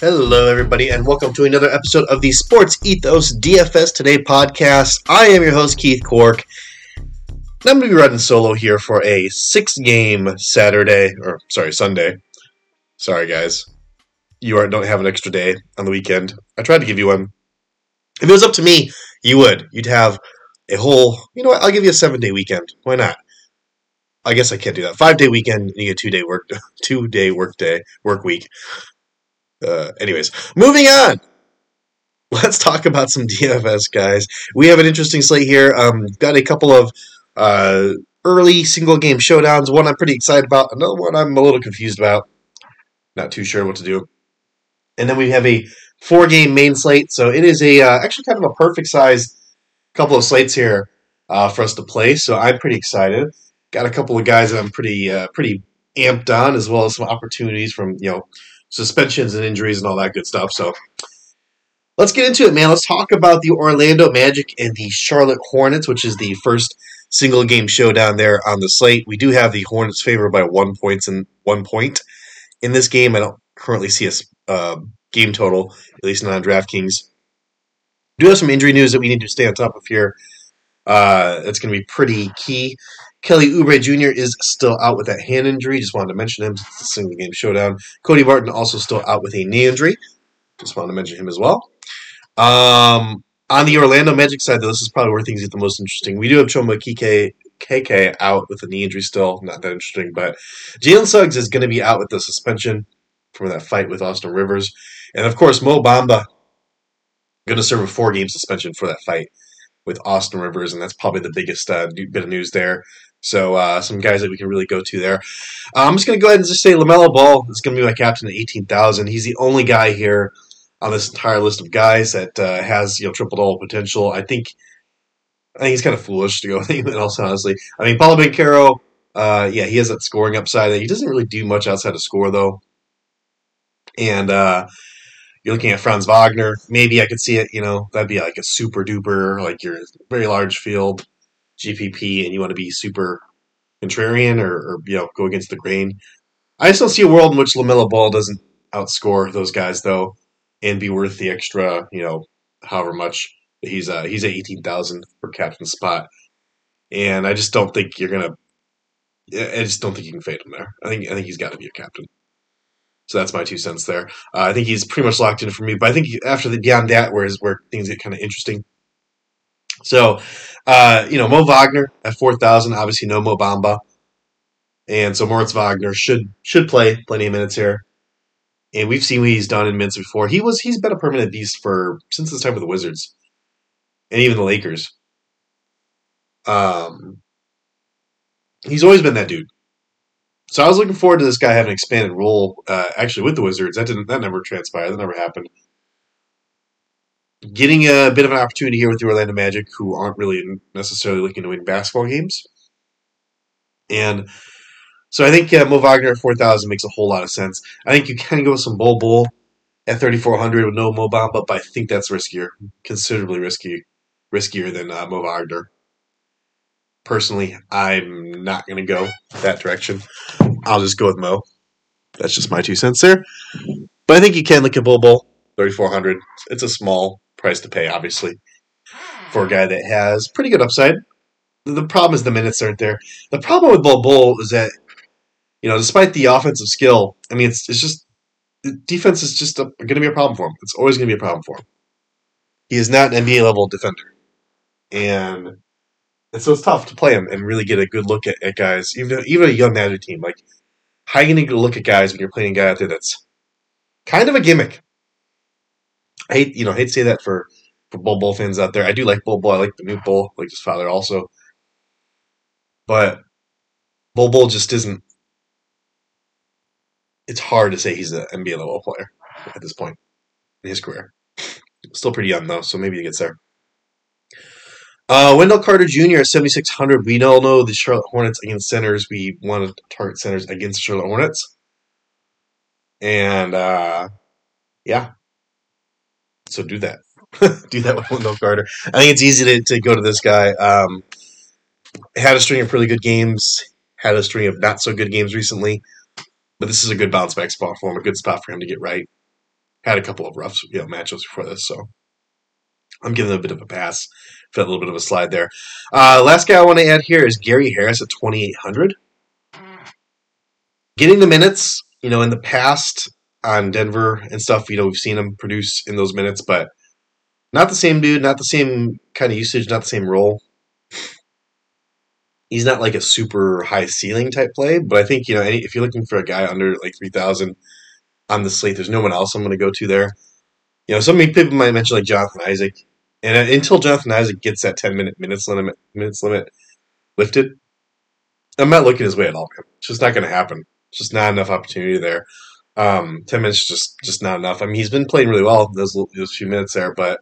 Hello, everybody, and welcome to another episode of the Sports Ethos DFS Today podcast. I am your host, Keith Cork. And I'm going to be running solo here for a six game Saturday, or sorry, Sunday. Sorry, guys. You are, don't have an extra day on the weekend. I tried to give you one. If it was up to me, you would. You'd have a whole, you know what, I'll give you a seven day weekend. Why not? I guess I can't do that. Five day weekend, you get two day work, two day work day, work week. Uh, anyways, moving on. Let's talk about some DFS, guys. We have an interesting slate here. Um, got a couple of uh, early single game showdowns. One I'm pretty excited about. Another one I'm a little confused about. Not too sure what to do. And then we have a four game main slate. So it is a uh, actually kind of a perfect size couple of slates here uh, for us to play. So I'm pretty excited. Got a couple of guys that I'm pretty uh, pretty amped on, as well as some opportunities from you know suspensions and injuries and all that good stuff. So let's get into it, man. Let's talk about the Orlando Magic and the Charlotte Hornets, which is the first single game showdown there on the slate. We do have the Hornets favored by one points and one point in this game. I don't currently see a uh, game total, at least not on DraftKings. We do have some injury news that we need to stay on top of here. Uh, that's going to be pretty key. Kelly Oubre Jr. is still out with that hand injury. Just wanted to mention him. A single game showdown. Cody Martin also still out with a knee injury. Just wanted to mention him as well. Um, on the Orlando Magic side, though, this is probably where things get the most interesting. We do have Chuma Kike KK out with a knee injury still. Not that interesting, but Jalen Suggs is going to be out with the suspension from that fight with Austin Rivers. And of course, Mo Bamba going to serve a four game suspension for that fight with Austin Rivers, and that's probably the biggest uh, bit of news there. So uh, some guys that we can really go to there. Uh, I'm just going to go ahead and just say LaMelo Ball is going to be my captain at 18,000. He's the only guy here on this entire list of guys that uh, has you know triple double potential. I think I think he's kind of foolish to go with. And also, honestly, I mean, Paolo Banchero, uh, yeah, he has that scoring upside. He doesn't really do much outside of score though. And uh, you're looking at Franz Wagner. Maybe I could see it. You know, that'd be like a super duper, like your very large field GPP and you want to be super contrarian or, or you know go against the grain. I still see a world in which LaMelo Ball doesn't outscore those guys though, and be worth the extra you know however much he's uh, he's at eighteen thousand for captain spot, and I just don't think you're gonna. I just don't think you can fade him there. I think I think he's got to be a captain. So that's my two cents there. Uh, I think he's pretty much locked in for me. But I think after the beyond that, where is where things get kind of interesting. So, uh, you know, Mo Wagner at four thousand, obviously no Mo Bamba, and so Moritz Wagner should should play plenty of minutes here. And we've seen what he's done in minutes before. He was he's been a permanent beast for since the time of the Wizards, and even the Lakers. Um, he's always been that dude. So I was looking forward to this guy having an expanded role, uh, actually with the Wizards. That didn't that never transpired. That never happened getting a bit of an opportunity here with the Orlando Magic, who aren't really necessarily looking to win basketball games. And so I think uh, Mo Wagner at 4,000 makes a whole lot of sense. I think you can go with some Bol Bol at 3,400 with no Mo Bamba, but I think that's riskier, considerably risky, riskier than uh, Mo Wagner. Personally, I'm not going to go that direction. I'll just go with Mo. That's just my two cents there. But I think you can look at Bol Bol, 3,400. It's a small price to pay, obviously, for a guy that has pretty good upside. The problem is the minutes aren't there. The problem with Bol Bol is that, you know, despite the offensive skill, I mean, it's, it's just, defense is just going to be a problem for him. It's always going to be a problem for him. He is not an NBA level defender. And, and so it's tough to play him and really get a good look at, at guys, even even a young Magic team. Like, how are you going to look at guys when you're playing a guy out there that's kind of a gimmick? I hate you know hate to say that for for Bol Bol fans out there. I do like Bol Bol. I like Manute Bol, like his father also. But Bol Bol just isn't. It's hard to say he's an NBA level player at this point in his career. Still pretty young though, so maybe he gets there. Uh, Wendell Carter Jr. at 7,600. We all know the Charlotte Hornets against centers. We want to target centers against the Charlotte Hornets. And, uh, yeah, so do that. do that with Wendell Carter. I think it's easy to, to go to this guy. Um, had a string of really good games, had a string of not so good games recently, but this is a good bounce back spot for him, a good spot for him to get right. had a couple of rough you know matchups before this, so I'm giving them a bit of a pass. Felt a little bit of a slide there. Uh, last guy I want to add here is Gary Harris at 2,800. Getting the minutes, you know, in the past on Denver and stuff, you know, we've seen him produce in those minutes, but not the same dude, not the same kind of usage, not the same role. He's not like a super high ceiling type play, but I think, you know, any, if you're looking for a guy under like 3,000 on the slate, there's no one else I'm going to go to there. You know, some people might mention like Jonathan Isaac. And uh, until Jonathan Isaac gets that 10 minute minutes limit, minutes limit lifted, I'm not looking his way at all. Man. It's just not going to happen. It's just not enough opportunity there. Um, 10 minutes just just not enough. I mean, he's been playing really well those those few minutes there, but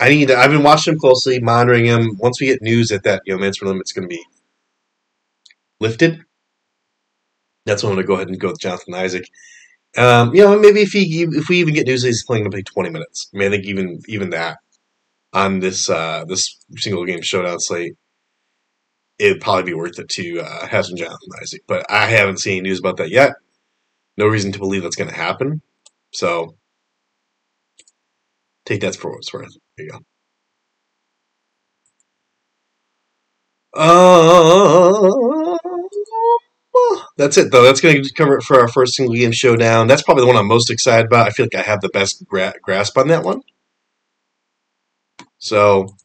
I need. I've been watching him closely, monitoring him. Once we get news that that you know minutes limit's going to be lifted, that's when I'm going to go ahead and go with Jonathan Isaac. Um, you know, maybe if he if we even get news that he's playing to play 20 minutes, I mean, I think even even that on this uh, this single game showdown slate, it'd probably be worth it to uh, have some Jonathan Isaac. But I haven't seen news about that yet. No reason to believe that's going to happen. So take that for what it's worth. There you go. Uh, that's it though. That's going to cover it for our first single game showdown. That's probably the one I'm most excited about. I feel like I have the best gra- grasp on that one. So,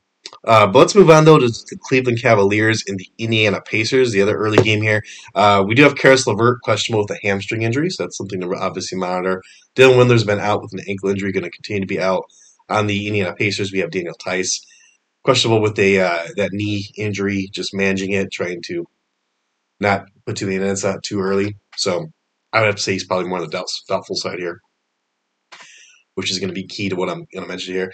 uh, but let's move on though to the Cleveland Cavaliers and the Indiana Pacers, the other early game here. Uh, we do have Caris LeVert questionable with a hamstring injury, so that's something to obviously monitor. Dylan Windler's been out with an ankle injury, going to continue to be out. On the Indiana Pacers, we have Daniel Theis questionable with a uh, that knee injury, just managing it, trying to not put too many minutes out too early. So I would have to say he's probably more on the doubtful side here, which is going to be key to what I'm going to mention here.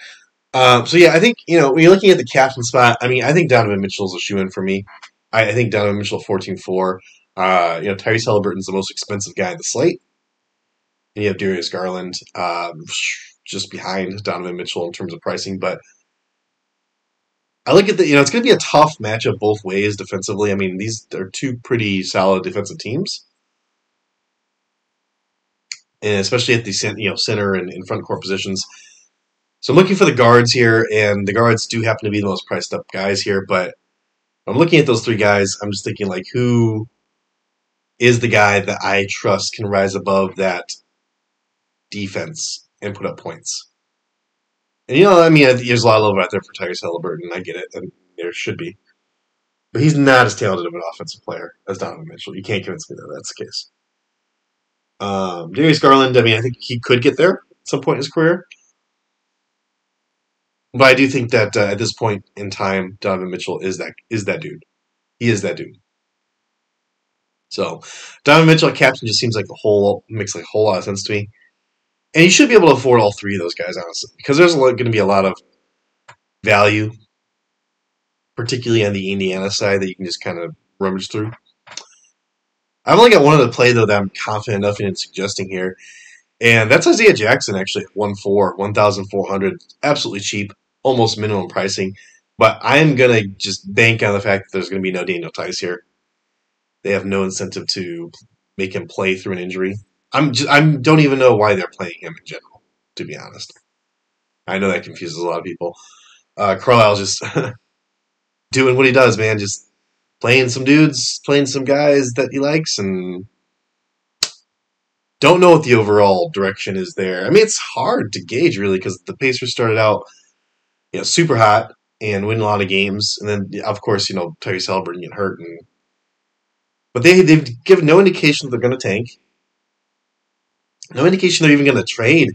Um, so yeah, I think you know when you're looking at the captain spot, I mean, I think Donovan Mitchell's a shoe in for me. I, I think Donovan Mitchell 14-4. Uh, you know, Tyrese Haliburton's the most expensive guy in the slate, and you have Darius Garland um, just behind Donovan Mitchell in terms of pricing. But I look at the you know it's going to be a tough matchup both ways defensively. I mean, these are two pretty solid defensive teams. And especially at the you know center and in front court positions, so I'm looking for the guards here, and the guards do happen to be the most priced up guys here. But I'm looking at those three guys. I'm just thinking like, who is the guy that I trust can rise above that defense and put up points? And you know, I mean, there's a lot of love out there for Tyrese Haliburton. I get it, and there should be. But he's not as talented of an offensive player as Donovan Mitchell. You can't convince me that that's the case. Um, Darius Garland, I mean, I think he could get there at some point in his career. But I do think that uh, at this point in time, Donovan Mitchell is that is that dude. He is that dude. So Donovan Mitchell captain just seems like a whole makes like a whole lot of sense to me. And you should be able to afford all three of those guys, honestly, because there's going to be a lot of value, particularly on the Indiana side, that you can just kind of rummage through. I've only got one other play though that I'm confident enough in suggesting here, and that's Isaiah Jackson actually thousand four hundred, absolutely cheap almost minimum pricing. But I'm gonna just bank on the fact that there's gonna be no Daniel Theis here. They have no incentive to make him play through an injury. I'm just, I don't even know why they're playing him in general. To be honest, I know that confuses a lot of people. Uh, Carlisle's just doing what he does, man. Just playing some dudes, playing some guys that he likes, and don't know what the overall direction is there. I mean, it's hard to gauge really because the Pacers started out you know, super hot and win a lot of games. And then, of course, you know, Tyrese Haliburton getting hurt. And, but they, they've given no indication they're going to tank. No indication they're even going to trade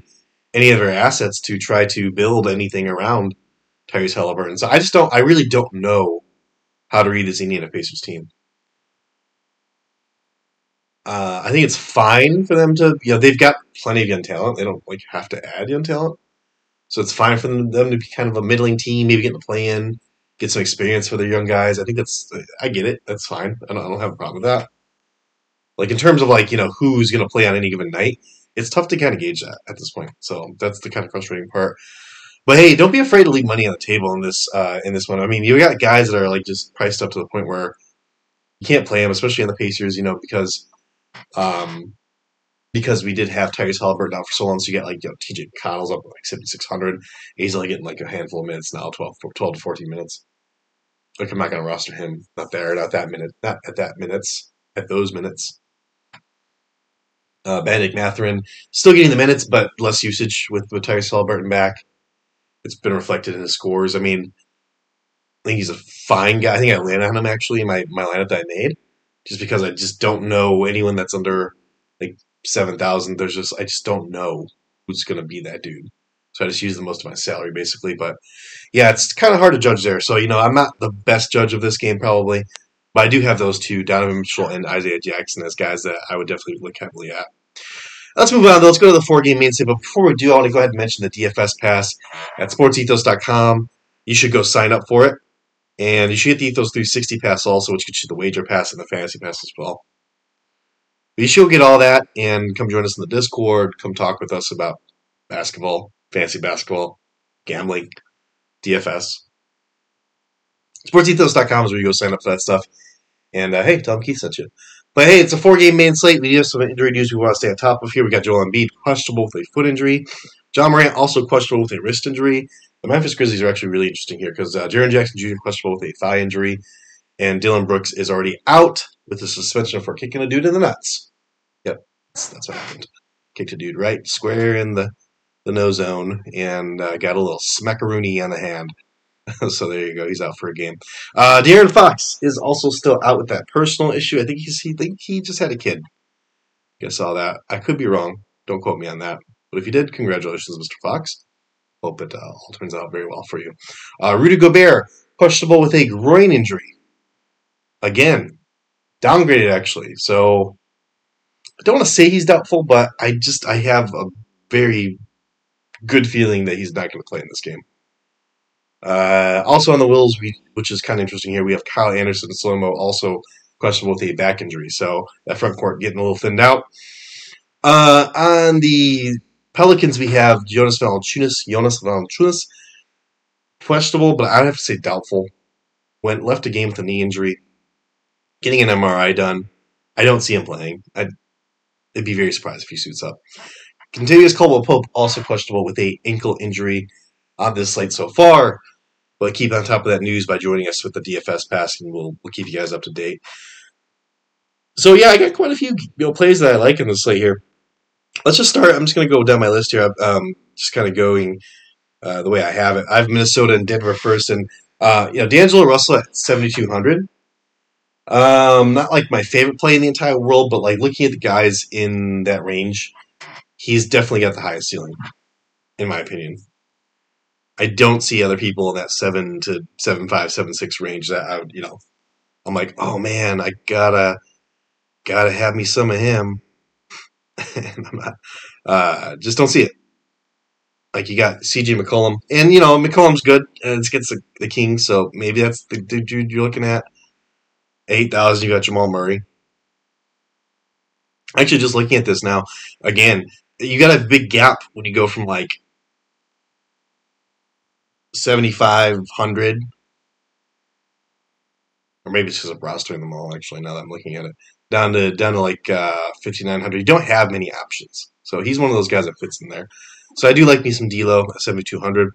any of their assets to try to build anything around Tyrese Haliburton. So I just don't, I really don't know how to read this Indiana Pacers team. Uh, I think it's fine for them to, you know, they've got plenty of young talent. They don't like have to add young talent. So it's fine for them, to be kind of a middling team, maybe get the play in, get some experience for their young guys. I think that's I get it. That's fine. I don't, I don't have a problem with that. Like in terms of like you know who's going to play on any given night, it's tough to kind of gauge that at this point. So that's the kind of frustrating part. But hey, don't be afraid to leave money on the table in this uh, in this one. I mean, you got guys that are like just priced up to the point where you can't play them, especially in the Pacers. You know because um, because we did have Tyrese Haliburton out for so long, so you get like you know, TJ McConnell's up like 7,600. He's only getting like a handful of minutes now, 12, 12 to 14 minutes. Like I'm not going to roster him. Not there, not that minute, not at that minutes, at those minutes. Uh, Bennedict Mathurin still getting the minutes, but less usage with, with Tyrese Haliburton back. It's been reflected in his scores. I mean, I think he's a fine guy. I think I landed on him actually in my, my lineup that I made, just because I just don't know anyone that's under like seven thousand. There's just I just don't know who's going to be that dude. So I just use the most of my salary basically. But yeah, it's kind of hard to judge there. So you know, I'm not the best judge of this game probably, but I do have those two, Donovan Mitchell and Isaiah Jackson, as guys that I would definitely look heavily at. Let's move on. Though. Let's go to the four game main slate. But before we do, I want to go ahead and mention the DFS pass at sportsethos.com. You should go sign up for it. And you should get the Ethos 360 pass also, which gets you the wager pass and the fantasy pass as well. But you should get all that and come join us in the Discord. Come talk with us about basketball, fancy basketball, gambling, DFS. SportsEthos.com is where you go sign up for that stuff. And uh, hey, them Keith sent you. But hey, it's a four game main slate. We do have some injury news we want to stay on top of here. We got Joel Embiid questionable with a foot injury. Ja Morant also questionable with a wrist injury. The Memphis Grizzlies are actually really interesting here because uh, Jaren Jackson Jr. questionable with a thigh injury, and Dillon Brooks is already out with a suspension for kicking a dude in the nuts. That's, what happened. Kicked a dude right square in the the no zone and uh, got a little smackaroony on the hand. so there you go. He's out for a game. Uh, De'Aaron Fox is also still out with that personal issue. I think he's he think he just had a kid. I saw that. I could be wrong. Don't quote me on that. But if you did, congratulations, Mr. Fox. Hope it uh, all turns out very well for you. Uh, Rudy Gobert, questionable with a groin injury. Again, downgraded actually. So I don't want to say he's doubtful, but I just I have a very good feeling that he's not going to play in this game. Uh, also on the Wolves, we, which is kind of interesting here, we have Kyle Anderson and Slomo also questionable with a back injury. So that front court getting a little thinned out. Uh, on the Pelicans, we have Jonas Valanciunas. Jonas Valanciunas, questionable, but I have to say doubtful. Went left a game with a knee injury, getting an MRI done. I don't see him playing. I'd, I'd be very surprised if he suits up. Kentavious Caldwell Pope also questionable with a ankle injury on this slate so far. But keep on top of that news by joining us with the DFS pass, and we'll we'll keep you guys up to date. So yeah, I got quite a few you know, plays that I like in the slate here let's just start. I'm just going to go down my list here. Um, just kind of going uh, the way I have it. I have Minnesota and Denver first, and uh, you know D'Angelo Russell at 7,200. Um, not like my favorite play in the entire world, but like looking at the guys in that range, he's definitely got the highest ceiling, in my opinion. I don't see other people in that seven to seven five, seven six range that I would, you know, I'm like, oh man, I gotta, gotta have me some of him. and I'm not, uh, just don't see it. Like you got CJ McCollum, and you know McCollum's good, and it's against the, the Kings, so maybe that's the dude you're looking at. Eight thousand, you got Jamal Murray. Actually, just looking at this now, again, you got a big gap when you go from like seventy five hundred, or maybe it's because I'm rostering them all. Actually, now that I'm looking at it, down to down to like uh, 5900. You don't have many options, so he's one of those guys that fits in there. So I do like me some D'Lo at 7200.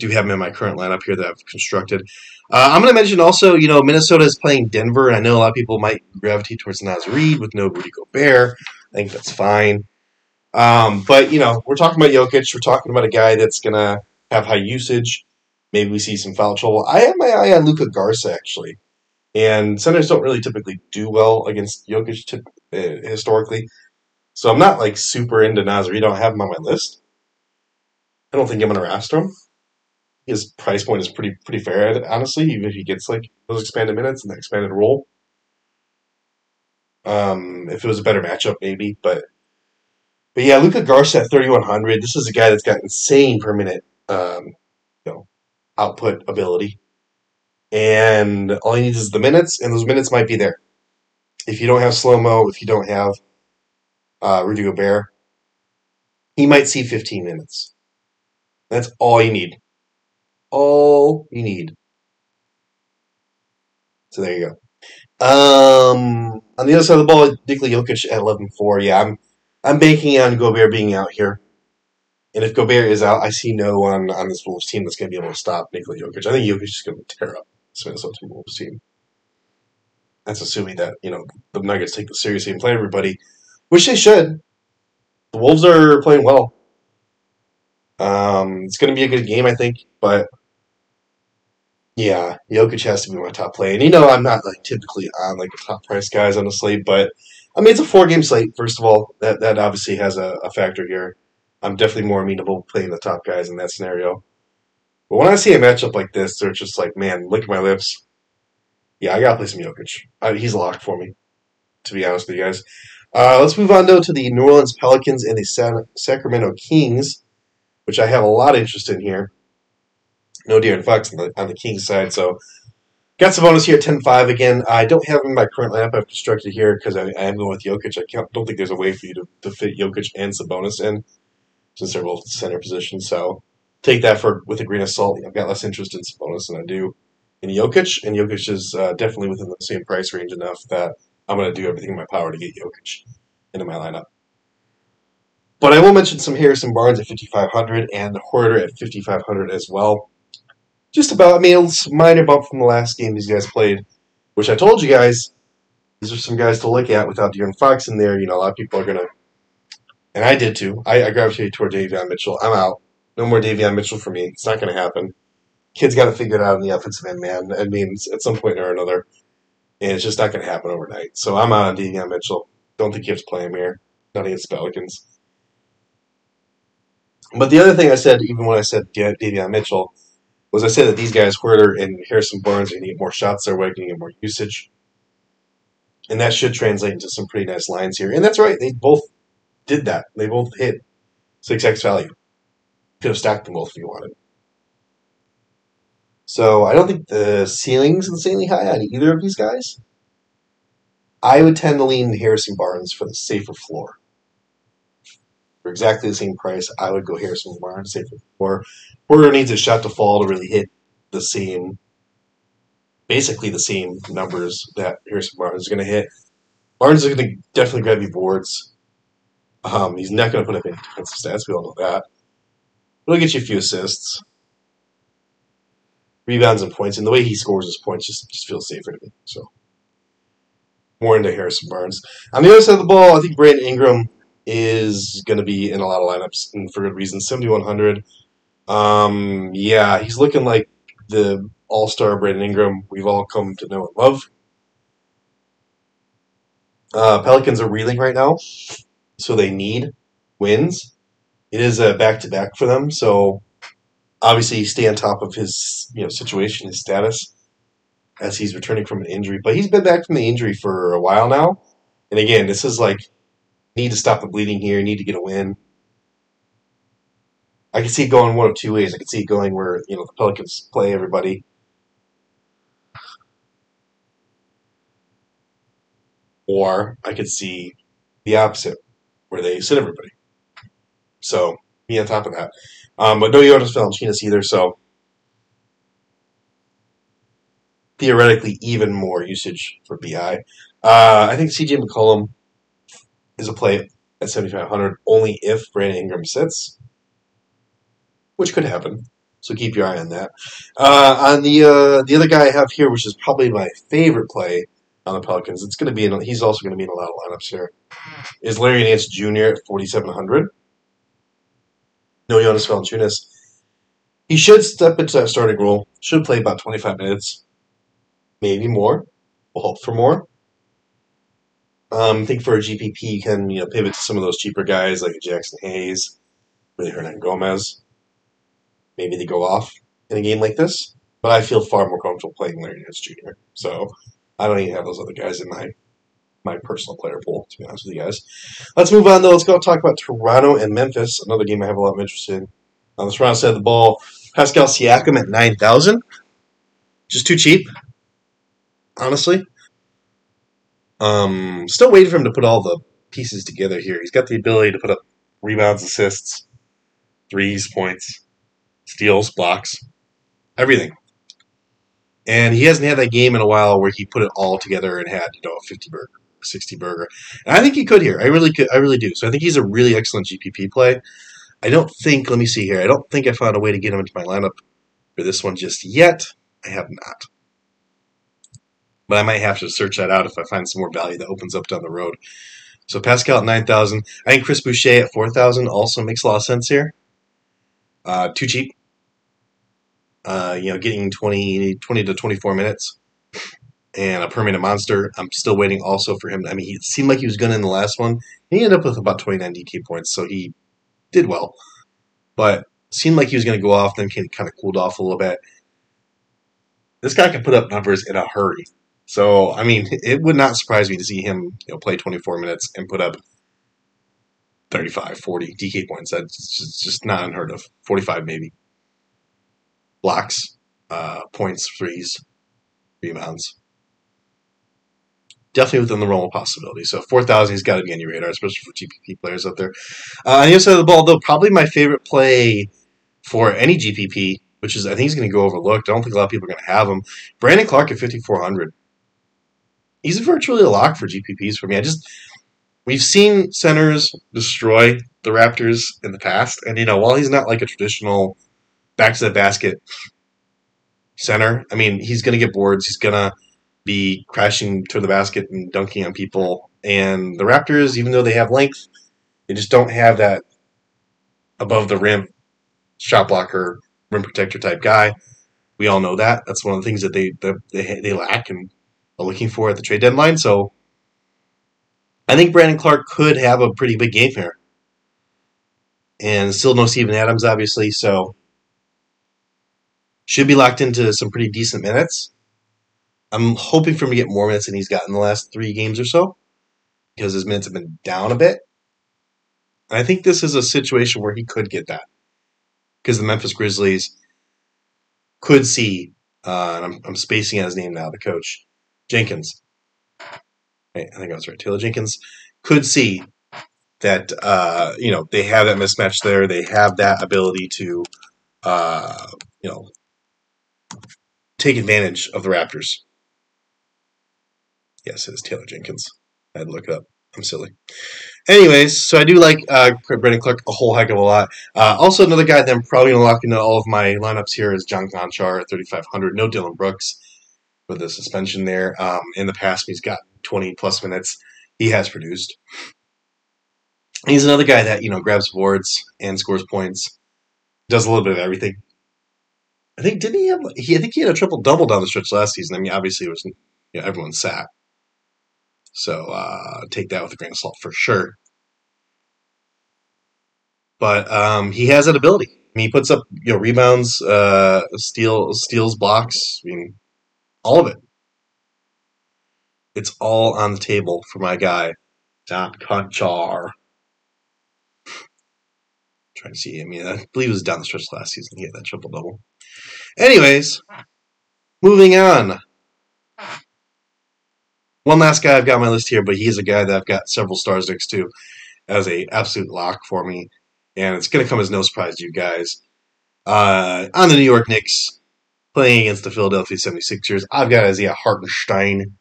Do have him in my current lineup here that I've constructed. Uh, I'm going to mention also, you know, Minnesota is playing Denver, and I know a lot of people might gravitate towards Naz Reid with no Rudy Gobert. I think that's fine. Um, but you know, we're talking about Jokic. We're talking about a guy that's going to have high usage. Maybe we see some foul trouble. I have my eye on Luka Garza actually. And centers don't really typically do well against Jokic t- uh, historically. So I'm not like super into Nazar. You don't have him on my list. I don't think I'm going to roster him. His price point is pretty pretty fair, honestly, even if he gets like those expanded minutes and the expanded role. Um, if it was a better matchup, maybe, but but yeah, Luka Garza at 3100. This is a guy that's got insane per minute, um, you know, output ability and all he needs is the minutes, and those minutes might be there. If you don't have slow mo, if you don't have uh, Rudy Gobert, he might see 15 minutes. That's all you need. All you need. So there you go. Um, on the other side of the ball, Nikola Jokic at 11-4. Yeah, I'm I'm banking on Gobert being out here. And if Gobert is out, I see no one on this Wolves team that's going to be able to stop Nikola Jokic. I think Jokic is going to tear up this Minnesota Wolves team. That's assuming that, you know, the Nuggets take this seriously and play everybody, which they should. The Wolves are playing well. Um, it's going to be a good game, I think, but yeah, Jokic has to be my top play. And you know, I'm not like typically on like the top price guys slate, but I mean, it's a four game slate. First of all, that that obviously has a, a factor here. I'm definitely more amenable playing the top guys in that scenario. But when I see a matchup like this, they're just like, man, lick my lips. Yeah, I gotta play some Jokic. I, he's locked for me, to be honest with you guys. Uh, let's move on though to the New Orleans Pelicans and the San- Sacramento Kings, which I have a lot of interest in here. No De'Aaron Fox on the, on the Kings side, so got some bonus here at 10-5 again. I don't have in my current lineup I've constructed here because I, I, am going with Jokic. I don't think there's a way for you to, to fit Jokic and Sabonis in since they're both center positions. So take that for with a grain of salt. I've got less interest in Sabonis than I do in Jokic, and Jokic is uh, definitely within the same price range enough that I'm going to do everything in my power to get Jokic into my lineup. But I will mention some Harrison Barnes at 5,500 and Huerter at 5,500 as well. Just about, I mean, a minor bump from the last game these guys played, which I told you guys, these are some guys to look at without De'Aaron Fox in there. You know, a lot of people are going to and I did too. I, I gravitated toward Davion Mitchell. I'm out. No more Davion Mitchell for me. It's not going to happen. Kids got to figure it out in the offensive end, man. I mean, at some point or another, and it's just not going to happen overnight. So I'm out on Davion Mitchell. Don't think you have to play him here. Not against Pelicans. But the other thing I said, even when I said Davion Mitchell, was I said that these guys, Huerter and Harrison Barnes, are going to get more shots their way, going to get more usage. And that should translate into some pretty nice lines here. And that's right, they both did that. They both hit 6x value. Could have stacked them both if you wanted. So I don't think the ceiling's insanely high on either of these guys. I would tend to lean Harrison Barnes for the safer floor. For exactly the same price, I would go Harrison Barnes, safer floor. Porter needs a shot to fall to really hit the same, basically the same numbers that Harrison Barnes is going to hit. Barnes is going to definitely grab you boards. Um, he's not going to put up any defensive stats. We all know that. But he'll get you a few assists, rebounds, and points. And the way he scores his points just, just feels safer to me. So more into Harrison Barnes. On the other side of the ball, I think Brandon Ingram is going to be in a lot of lineups, and for good reason. 7,100. Um, yeah, he's looking like the all star Brandon Ingram we've all come to know and love. Uh, Pelicans are reeling right now so they need wins. It is a back to back for them, so obviously stay on top of his you know situation, his status as he's returning from an injury. But he's been back from the injury for a while now, and again, this is like need to stop the bleeding here, need to get a win. I can see it going one of two ways. I can see it going where you know the Pelicans play everybody. Or I could see the opposite, where they sit everybody. So be on top of that. Um, but no Jonas Valanciunas either, so theoretically even more usage for BI. Uh, I think CJ McCollum is a play at 7,500 only if Brandon Ingram sits, which could happen. So keep your eye on that. Uh, on the uh, the other guy I have here, which is probably my favorite play on the Pelicans, it's going to be in. He's also going to be in a lot of lineups here is Larry Nance Jr. at 4,700. No Jonas Valanciunas. He should step into that starting role. Should play about 25 minutes, maybe more. We'll hope for more. Um, I think for a GPP, you can you know pivot to some of those cheaper guys like Jaxson Hayes, Willy Hernangomez. Maybe they go off in a game like this, but I feel far more comfortable playing Larry Nance Jr. So I don't even have those other guys in my my personal player pool, to be honest with you guys. Let's move on, though. Let's go talk about Toronto and Memphis, another game I have a lot of interest in. On the Toronto side of the ball, Pascal Siakam at 9,000. Just too cheap, honestly. Um, still waiting for him to put all the pieces together here. He's got the ability to put up rebounds, assists, threes, points, steals, blocks, everything. And he hasn't had that game in a while where he put it all together and had, you know, a 50 burger 60 burger. And I think he could here. I really could. I really do. So I think he's a really excellent GPP play. I don't think, let me see here, I don't think I found a way to get him into my lineup for this one just yet. I have not. But I might have to search that out if I find some more value that opens up down the road. So Pascal at 9,000. I think Chris Boucher at 4,000 also makes a lot of sense here. Uh, too cheap. Uh, you know, getting 20, 20 to 24 minutes and a permanent monster. I'm still waiting also for him. I mean, it seemed like he was going in the last one. He ended up with about 29 DK points, so he did well. But seemed like he was going to go off, then kind of cooled off a little bit. This guy can put up numbers in a hurry. So, I mean, it would not surprise me to see him you know, play 24 minutes and put up 35, 40 DK points. That's just not unheard of. 45 maybe. Blocks, uh, points, threes, rebounds. Definitely within the realm of possibility. So 4,000, he's got to be on your radar, especially for GPP players out there. Uh, on the other side of the ball, though, probably my favorite play for any GPP, which is I think he's going to go overlooked. I don't think a lot of people are going to have him. Brandon Clarke at 5,400 he's virtually a lock for GPPs for me. I just we've seen centers destroy the Raptors in the past, and you know while he's not like a traditional back to the basket center, I mean he's going to get boards. He's going to be crashing to the basket and dunking on people. And the Raptors, even though they have length, they just don't have that above the rim shot blocker, rim protector type guy. We all know that. That's one of the things that they they, they lack, and looking for at the trade deadline. So I think Brandon Clarke could have a pretty big game here. And still no Steven Adams, obviously, so should be locked into some pretty decent minutes. I'm hoping for him to get more minutes than he's gotten the last three games or so because his minutes have been down a bit. And I think this is a situation where he could get that because the Memphis Grizzlies could see, uh, and I'm, I'm spacing out his name now, the coach, Jenkins, I think I was right, Taylor Jenkins, could see that uh, you know they have that mismatch there. They have that ability to uh, you know take advantage of the Raptors. Yes, it is Taylor Jenkins. I had to look it up. I'm silly. Anyways, so I do like uh, Brandon Clarke a whole heck of a lot. Uh, also, another guy that I'm probably going to lock into all of my lineups here is John Konchar at 3,500. No Dillon Brooks with the suspension there. Um, in the past, he's got 20 plus minutes. He has produced. He's another guy that you know grabs boards and scores points, does a little bit of everything. I think didn't he have? He, I think he had a triple double down the stretch last season. I mean, obviously it was you know, everyone sat, so uh, take that with a grain of salt for sure. But um, he has that ability. I mean, he puts up you know rebounds, uh, steal, steals, blocks. I mean, all of it. It's all on the table for my guy, John Konchar. Trying to see. I mean, I believe it was down the stretch last season. He had that triple double. Anyways, moving on. One last guy I've got on my list here, but he's a guy that I've got several stars next to as a absolute lock for me, and it's going to come as no surprise to you guys. Uh, on the New York Knicks, playing against the Philadelphia 76ers. I've got Isaiah Hartenstein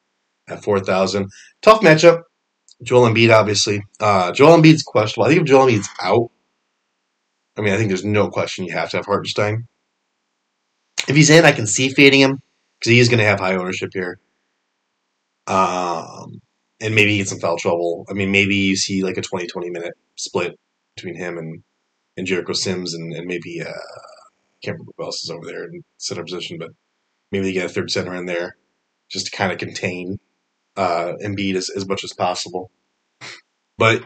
at 4,000. Tough matchup. Joel Embiid, obviously. Uh, Joel Embiid's questionable. I think if Joel Embiid's out, I mean, I think there's no question you have to have Hartenstein. If he's in, I can see fading him because he is going to have high ownership here. Um, and maybe he gets some foul trouble. I mean, maybe you see like a 20 20 minute split between him and, and Jericho Sims and, and maybe uh, can't remember who else is over there in center position, but maybe they get a third center in there just to kind of contain uh, Embiid as, as much as possible. But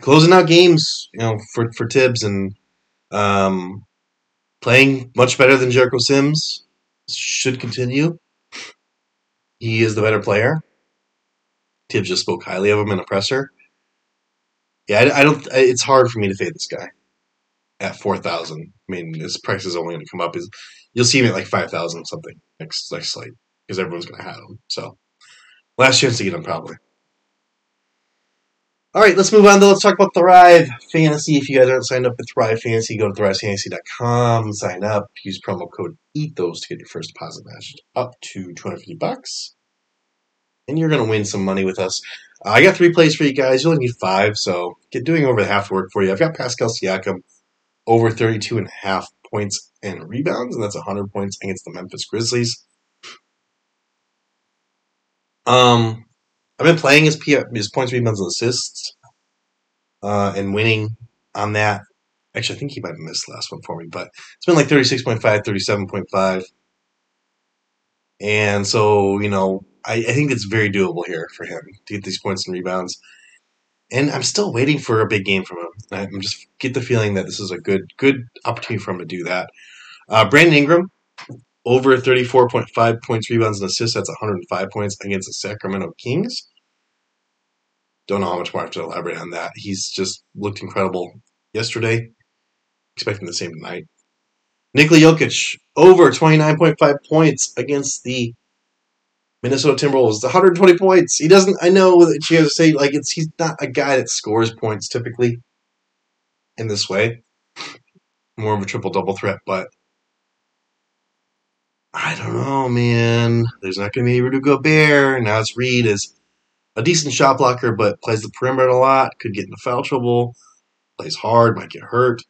closing out games, you know, for for Thibs and um, playing much better than Jericho Sims should continue. He is the better player. Thibs just spoke highly of him in a presser. Yeah, I, I don't. It's hard for me to fade this guy at four thousand. I mean, his price is only going to come up. Is you'll see him at like five thousand something next next slate because everyone's going to have him. So last chance to get him probably. All right, let's move on though. Let's talk about Thrive Fantasy. If you guys aren't signed up with Thrive Fantasy, go to thrivefantasy.com, sign up, use promo code ETHOS to get your first deposit matched up to 250 bucks. and you're going to win some money with us. I got three plays for you guys. You only need five, so get doing over the half work for you. I've got Pascal Siakam over 32 and a half points and rebounds, and that's 100 points against the Memphis Grizzlies. Um, I've been playing his, P- his points, rebounds, and assists, uh, and winning on that. Actually, I think he might have missed the last one for me, but it's been like 36.5, 37.5. And so, you know, I, I think it's very doable here for him to get these points and rebounds. And I'm still waiting for a big game from him. I'm just get the feeling that this is a good good opportunity for him to do that. Uh, Brandon Ingram, over 34.5 points, rebounds, and assists. That's 105 points against the Sacramento Kings. Don't know how much more I have to elaborate on that. He's just looked incredible yesterday. Expecting the same tonight. Nikola Jokic, over 29.5 points against the Minnesota Timberwolves. 120 points. He doesn't, I know that you have to say, like, it's he's not a guy that scores points typically in this way. More of a triple double threat, but I don't know, man. There's not going to be Rudy Gobert. Now it's Reed is a decent shot blocker, but plays the perimeter a lot. Could get into foul trouble. Plays hard, might get hurt.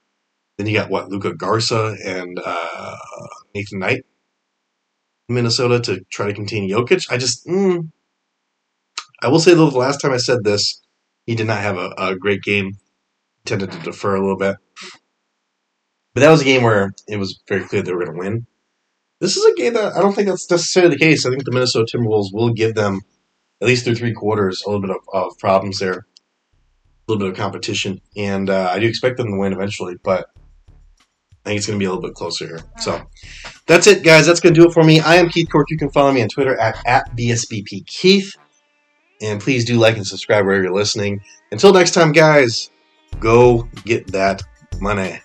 Then you got what Luka Garza and uh, Nathan Knight, Minnesota to try to contain Jokic. I just, mm, I will say though, the last time I said this, he did not have a, a great game. Tended to defer a little bit, but that was a game where it was very clear they were going to win. This is a game that I don't think that's necessarily the case. I think the Minnesota Timberwolves will give them at least through three quarters a little bit of, of problems there, a little bit of competition, and uh, I do expect them to win eventually, but I think it's going to be a little bit closer here. So that's it, guys. That's going to do it for me. I am Keith Cork. You can follow me on Twitter at, at BSBP Keith. And please do like and subscribe wherever you're listening. Until next time, guys, go get that money.